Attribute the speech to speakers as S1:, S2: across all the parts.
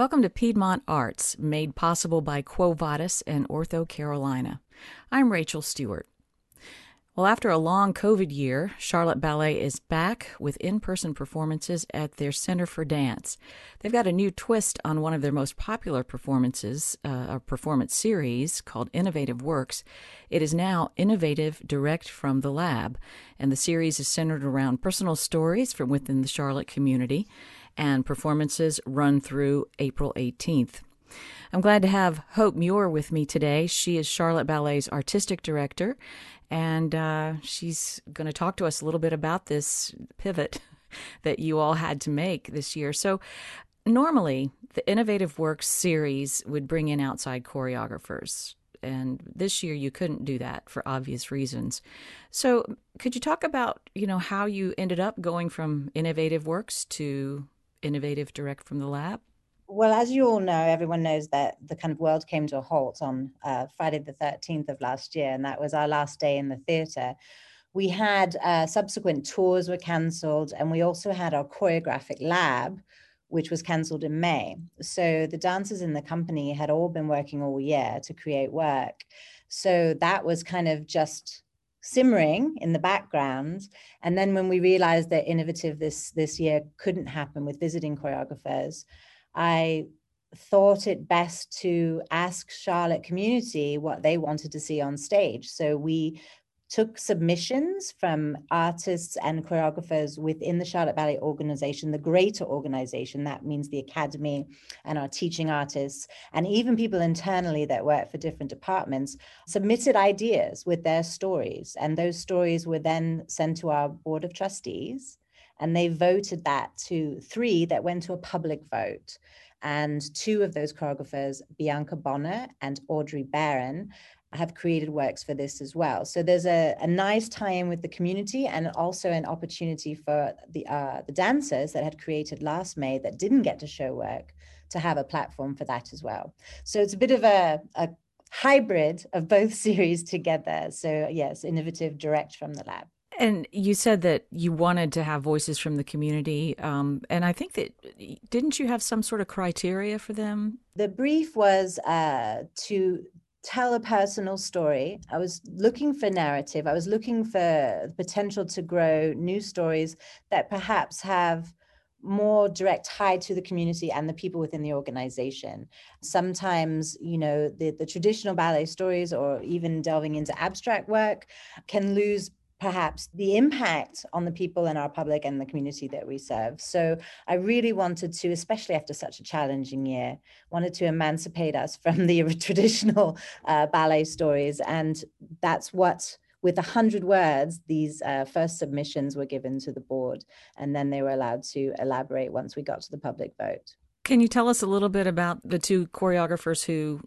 S1: Welcome to Piedmont Arts, made possible by Quo Vadis and Ortho Carolina. I'm Rachel Stewart. Well, after a long COVID year, Charlotte Ballet is back with in person performances at their Center for Dance. They've got a new twist on one of their most popular performances, uh, a performance series called Innovative Works. It is now Innovative Direct from the Lab, and the series is centered around personal stories from within the Charlotte community and performances run through April 18th. I'm glad to have Hope Muir with me today. She is Charlotte Ballet's artistic director, and uh, she's going to talk to us a little bit about this pivot that you all had to make this year. So, normally, the Innovative Works series would bring in outside choreographers and this year you couldn't do that for obvious reasons. So, could you talk about, you know, how you ended up going from Innovative Works to innovative direct from the lab?
S2: Well, as you all know, everyone knows that the kind of world came to a halt on uh, Friday the 13th of last year, and that was our last day in the theatre. We had uh, subsequent tours were cancelled, and we also had our choreographic lab, which was cancelled in May. So the dancers in the company had all been working all year to create work. So that was kind of just simmering in the background. And then when we realized that innovative this this year couldn't happen with visiting choreographers i thought it best to ask charlotte community what they wanted to see on stage. So we took submissions from artists and choreographers within the Charlotte Ballet organization, the greater organization, that means the academy and our teaching artists, and even people internally that work for different departments, submitted ideas with their stories. And those stories were then sent to our board of trustees, and they voted that to three that went to a public vote. And two of those choreographers, Bianca Bonner and Audrey Barron, have created works for this as well. So there's a, a nice tie-in with the community and also an opportunity for the uh, the dancers that had created last May that didn't get to show work to have a platform for that as well. So it's a bit of a, a hybrid of both series together. So yes, innovative direct from the lab.
S1: And you said that you wanted to have voices from the community. Um, and I think that, didn't you have some sort of criteria for them?
S2: The brief was uh, to tell a personal story. I was looking for narrative. I was looking for the potential to grow new stories that perhaps have more direct tie to the community and the people within the organization. Sometimes, you know, the, the traditional ballet stories or even delving into abstract work can lose perhaps the impact on the people in our public and the community that we serve. So I really wanted to, especially after such a challenging year, wanted to emancipate us from the traditional uh, ballet stories. And that's what with a hundred words, these uh, first submissions were given to the board, and then they were allowed to elaborate once we got to the public vote.
S1: Can you tell us a little bit about the two choreographers who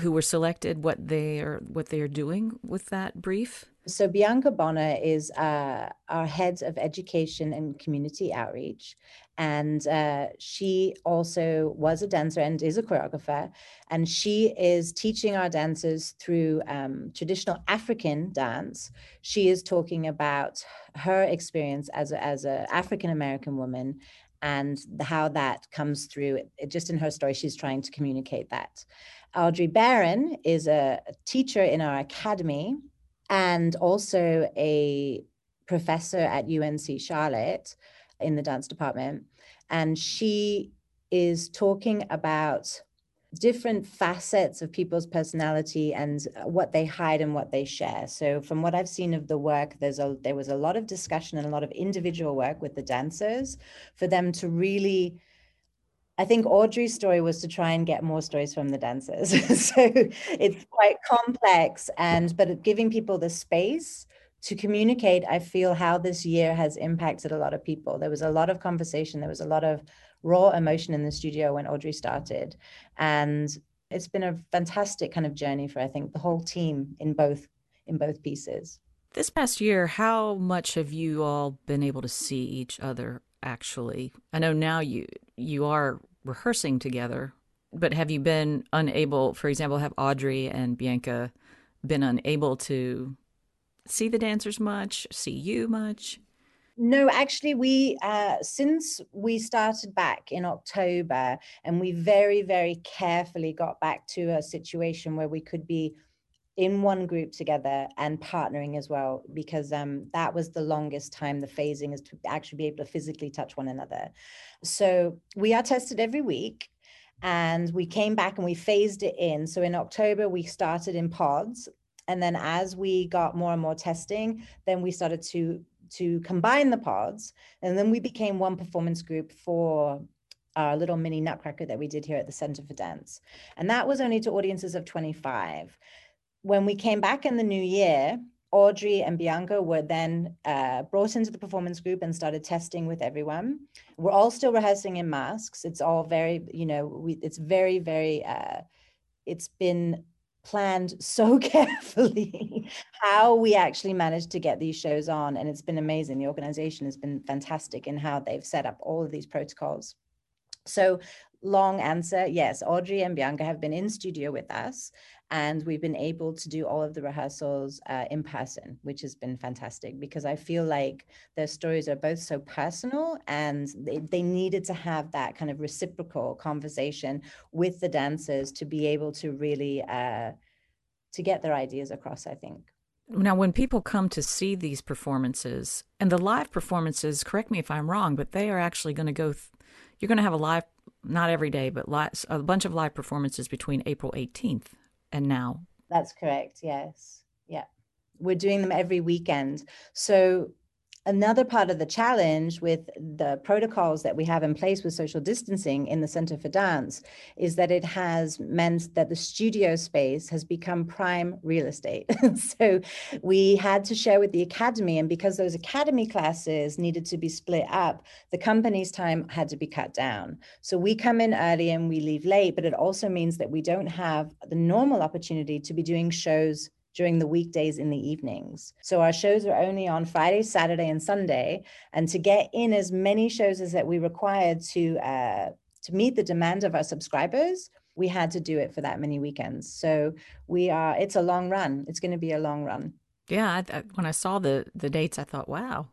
S1: who were selected, what they are what they are doing with that brief?
S2: So Bianca Bonner is uh, our head of education and community outreach, and uh, she also was a dancer and is a choreographer, and she is teaching our dancers through um, traditional African dance. She is talking about her experience as a, as a African American woman and how that comes through. It, just in her story, she's trying to communicate that. Audrey Barron is a teacher in our academy and also a professor at UNC Charlotte in the dance department. And she is talking about different facets of people's personality and what they hide and what they share. So from what I've seen of the work, there's a there was a lot of discussion and a lot of individual work with the dancers for them to really I think Audrey's story was to try and get more stories from the dancers. so it's quite complex and but giving people the space to communicate, I feel how this year has impacted a lot of people. There was a lot of conversation, there was a lot of raw emotion in the studio when Audrey started. And it's been a fantastic kind of journey for I think the whole team in both in both pieces.
S1: This past year, how much have you all been able to see each other actually? I know now you you are rehearsing together, but have you been unable, for example, have Audrey and Bianca been unable to see the dancers much, see you much?
S2: No, actually, we uh, since we started back in October, and we very, very carefully got back to a situation where we could be in one group together and partnering as well, because um, that was the longest time the phasing is to actually be able to physically touch one another. So we are tested every week and we came back and we phased it in. So in October, we started in pods. And then as we got more and more testing, then we started to to combine the pods. And then we became one performance group for our little mini nutcracker that we did here at the Center for Dance. And that was only to audiences of 25. When we came back in the new year, Audrey and Bianca were then uh, brought into the performance group and started testing with everyone. We're all still rehearsing in masks. It's all very, you know, we, it's very, very, uh, it's been planned so carefully how we actually managed to get these shows on. And it's been amazing. The organization has been fantastic in how they've set up all of these protocols. So long answer, yes, Audrey and Bianca have been in studio with us and we've been able to do all of the rehearsals uh, in person which has been fantastic because i feel like their stories are both so personal and they, they needed to have that kind of reciprocal conversation with the dancers to be able to really uh, to get their ideas across i think.
S1: Now when people come to see these performances and the live performances correct me if i'm wrong but they are actually going to go th- you're going to have a live not every day but a bunch of live performances between april 18th and now.
S2: That's correct. Yes. Yeah. We're doing them every weekend. So another part of the challenge with the protocols that we have in place with social distancing in the Center for Dance is that it has meant that the studio space has become prime real estate. so we had to share with the academy, and because those academy classes needed to be split up, the company's time had to be cut down. So we come in early and we leave late, but it also means that we don't have the normal opportunity to be doing shows during the weekdays in the evenings. So our shows are only on Friday, Saturday, and Sunday. And to get in as many shows as that we required to uh, to meet the demand of our subscribers, we had to do it for that many weekends. So we are. It's a long run. It's going to be a long run.
S1: Yeah. I, I, when I saw the the dates, I thought, wow.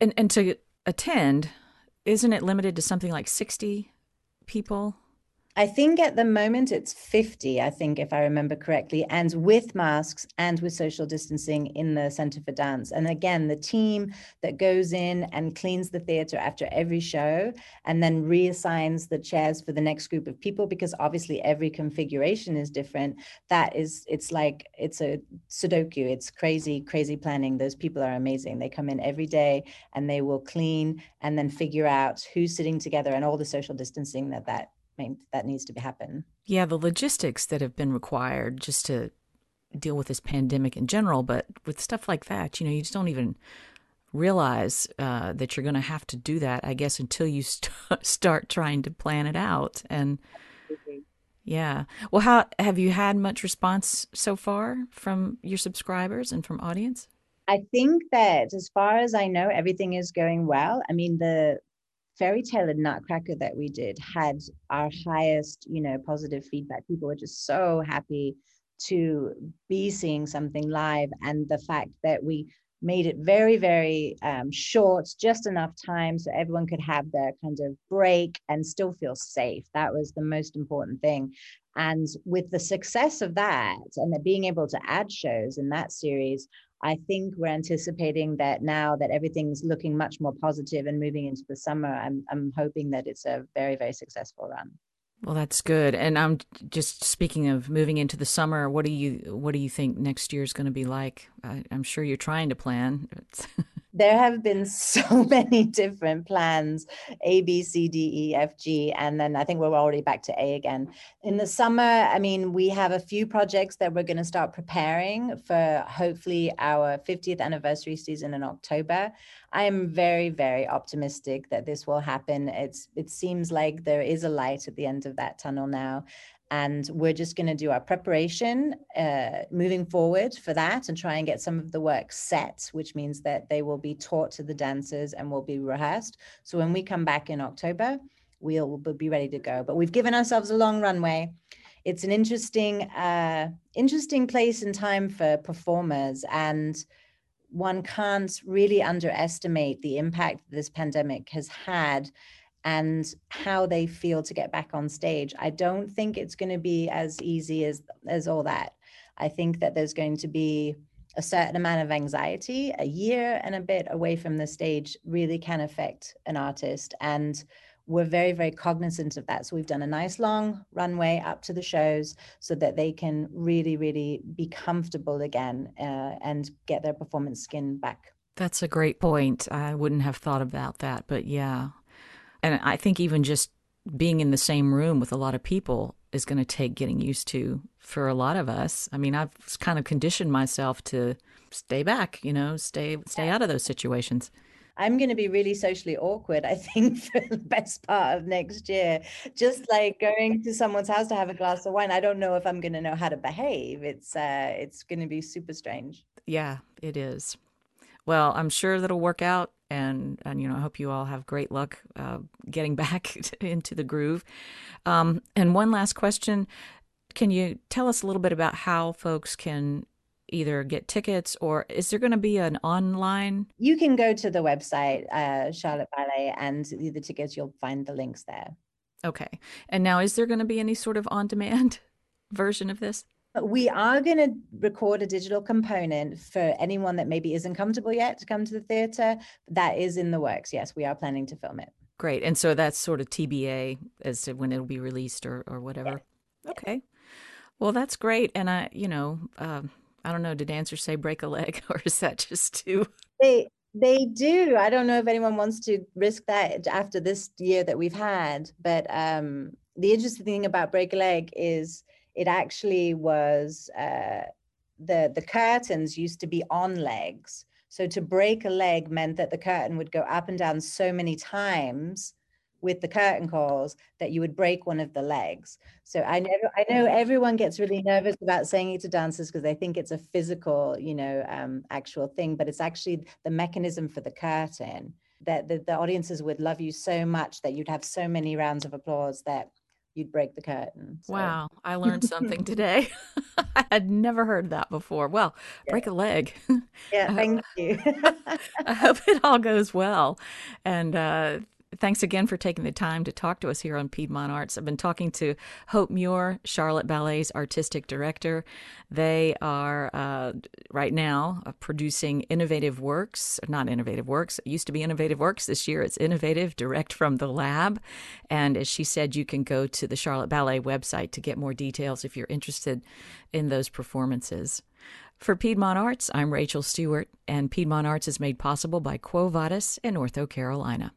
S1: And and to attend, isn't it limited to something like sixty people?
S2: I think at the moment it's 50, I think, if I remember correctly, and with masks and with social distancing in the Center for Dance. And again, the team that goes in and cleans the theater after every show and then reassigns the chairs for the next group of people, because obviously every configuration is different. That is, it's like, it's a Sudoku. It's crazy, crazy planning. Those people are amazing. They come in every day and they will clean and then figure out who's sitting together and all the social distancing that that mean, that needs to happen.
S1: Yeah, the logistics that have been required just to deal with this pandemic in general, but with stuff like that, you know, you just don't even realize uh, that you're going to have to do that, I guess, until you st- start trying to plan it out. And yeah, well, how have you had much response so far from your subscribers and from audience?
S2: I think that as far as I know, everything is going well. I mean, the fairy tale and nutcracker that we did had our highest you know positive feedback. People were just so happy to be seeing something live and the fact that we made it very very um, short just enough time so everyone could have their kind of break and still feel safe. That was the most important thing. And with the success of that and being able to add shows in that series I think we're anticipating that now that everything's looking much more positive and moving into the summer, I'm, I'm hoping that it's a very, very successful run.
S1: Well, that's good. And I'm just speaking of moving into the summer. What do you what do you think next year is going to be like? I, am sure you're trying to plan.
S2: there have been so many different plans A, B, C, D, E, F, G. And then I think we're already back to A again. In the summer, I mean, we have a few projects that we're going to start preparing for hopefully our 50th anniversary season in October. I am very, very optimistic that this will happen. It's it seems like there is a light at the end of that tunnel now and we're just going to do our preparation uh, moving forward for that and try and get some of the work set which means that they will be taught to the dancers and will be rehearsed. So when we come back in october we'll, we'll be ready to go. But we've given ourselves a long runway. It's an interesting uh, interesting place and time for performers and one can't really underestimate the impact this pandemic has had and how they feel to get back on stage. I don't think it's going to be as easy as as all that. I think that there's going to be a certain amount of anxiety. A year and a bit away from the stage really can affect an artist and we're very very cognizant of that so we've done a nice long runway up to the shows so that they can really really be comfortable again uh, and get their performance skin back
S1: that's a great point i wouldn't have thought about that but yeah and I think even just being in the same room with a lot of people is going to take getting used to for a lot of us. I mean, I've kind of conditioned myself to stay back, you know, stay stay out of those situations.
S2: I'm going to be really socially awkward, I think, for the best part of next year. Just like going to someone's house to have a glass of wine, I don't know if I'm going to know how to behave. It's uh, it's going to be super strange.
S1: Yeah, it is. Well, I'm sure that'll work out and and you know I hope you all have great luck uh, getting back into the groove. Um, and one last question: Can you tell us a little bit about how folks can either get tickets or is there going to be an online?
S2: You can go to the website uh, Charlotte Ballet and the tickets. You'll find the links there.
S1: Okay. And now, is there going to be any sort of on-demand version of this?
S2: We are going to record a digital component for anyone that maybe isn't comfortable yet to come to the theater. That is in the works. Yes, we are planning to film it.
S1: Great. And so that's sort of TBA as to when it'll be released or, or whatever. Okay. Well, that's great. And I, you know, uh, I don't know, did dancers say break a leg or is that just too?
S2: They, they do. I don't know if anyone wants to risk that after this year that we've had. But um, the interesting thing about break a leg is it actually was uh, the the curtains used to be on legs. So to break a leg meant that the curtain would go up and down so many times with the curtain calls that you would break one of the legs. So I know I know everyone gets really nervous about saying it to dancers because they think it's a physical, you know, um, actual thing, but it's actually the mechanism for the curtain that the, the audiences would love you so much that you'd have so many rounds of applause that you'd break the curtain.
S1: So. Wow, I learned something today. I had never heard that before. Well, yeah. break a leg.
S2: Yeah, thank you.
S1: I hope it all goes well. And uh, Thanks again for taking the time to talk to us here on Piedmont Arts. I've been talking to Hope Muir, Charlotte Ballet's artistic director. They are uh, right now uh, producing innovative works, not innovative works. It used to be innovative works. This year it's innovative, direct from the lab. And as she said, you can go to the Charlotte Ballet website to get more details if you're interested in those performances. For Piedmont Arts, I'm Rachel Stewart, and Piedmont Arts is made possible by Quo Vadis in North Carolina.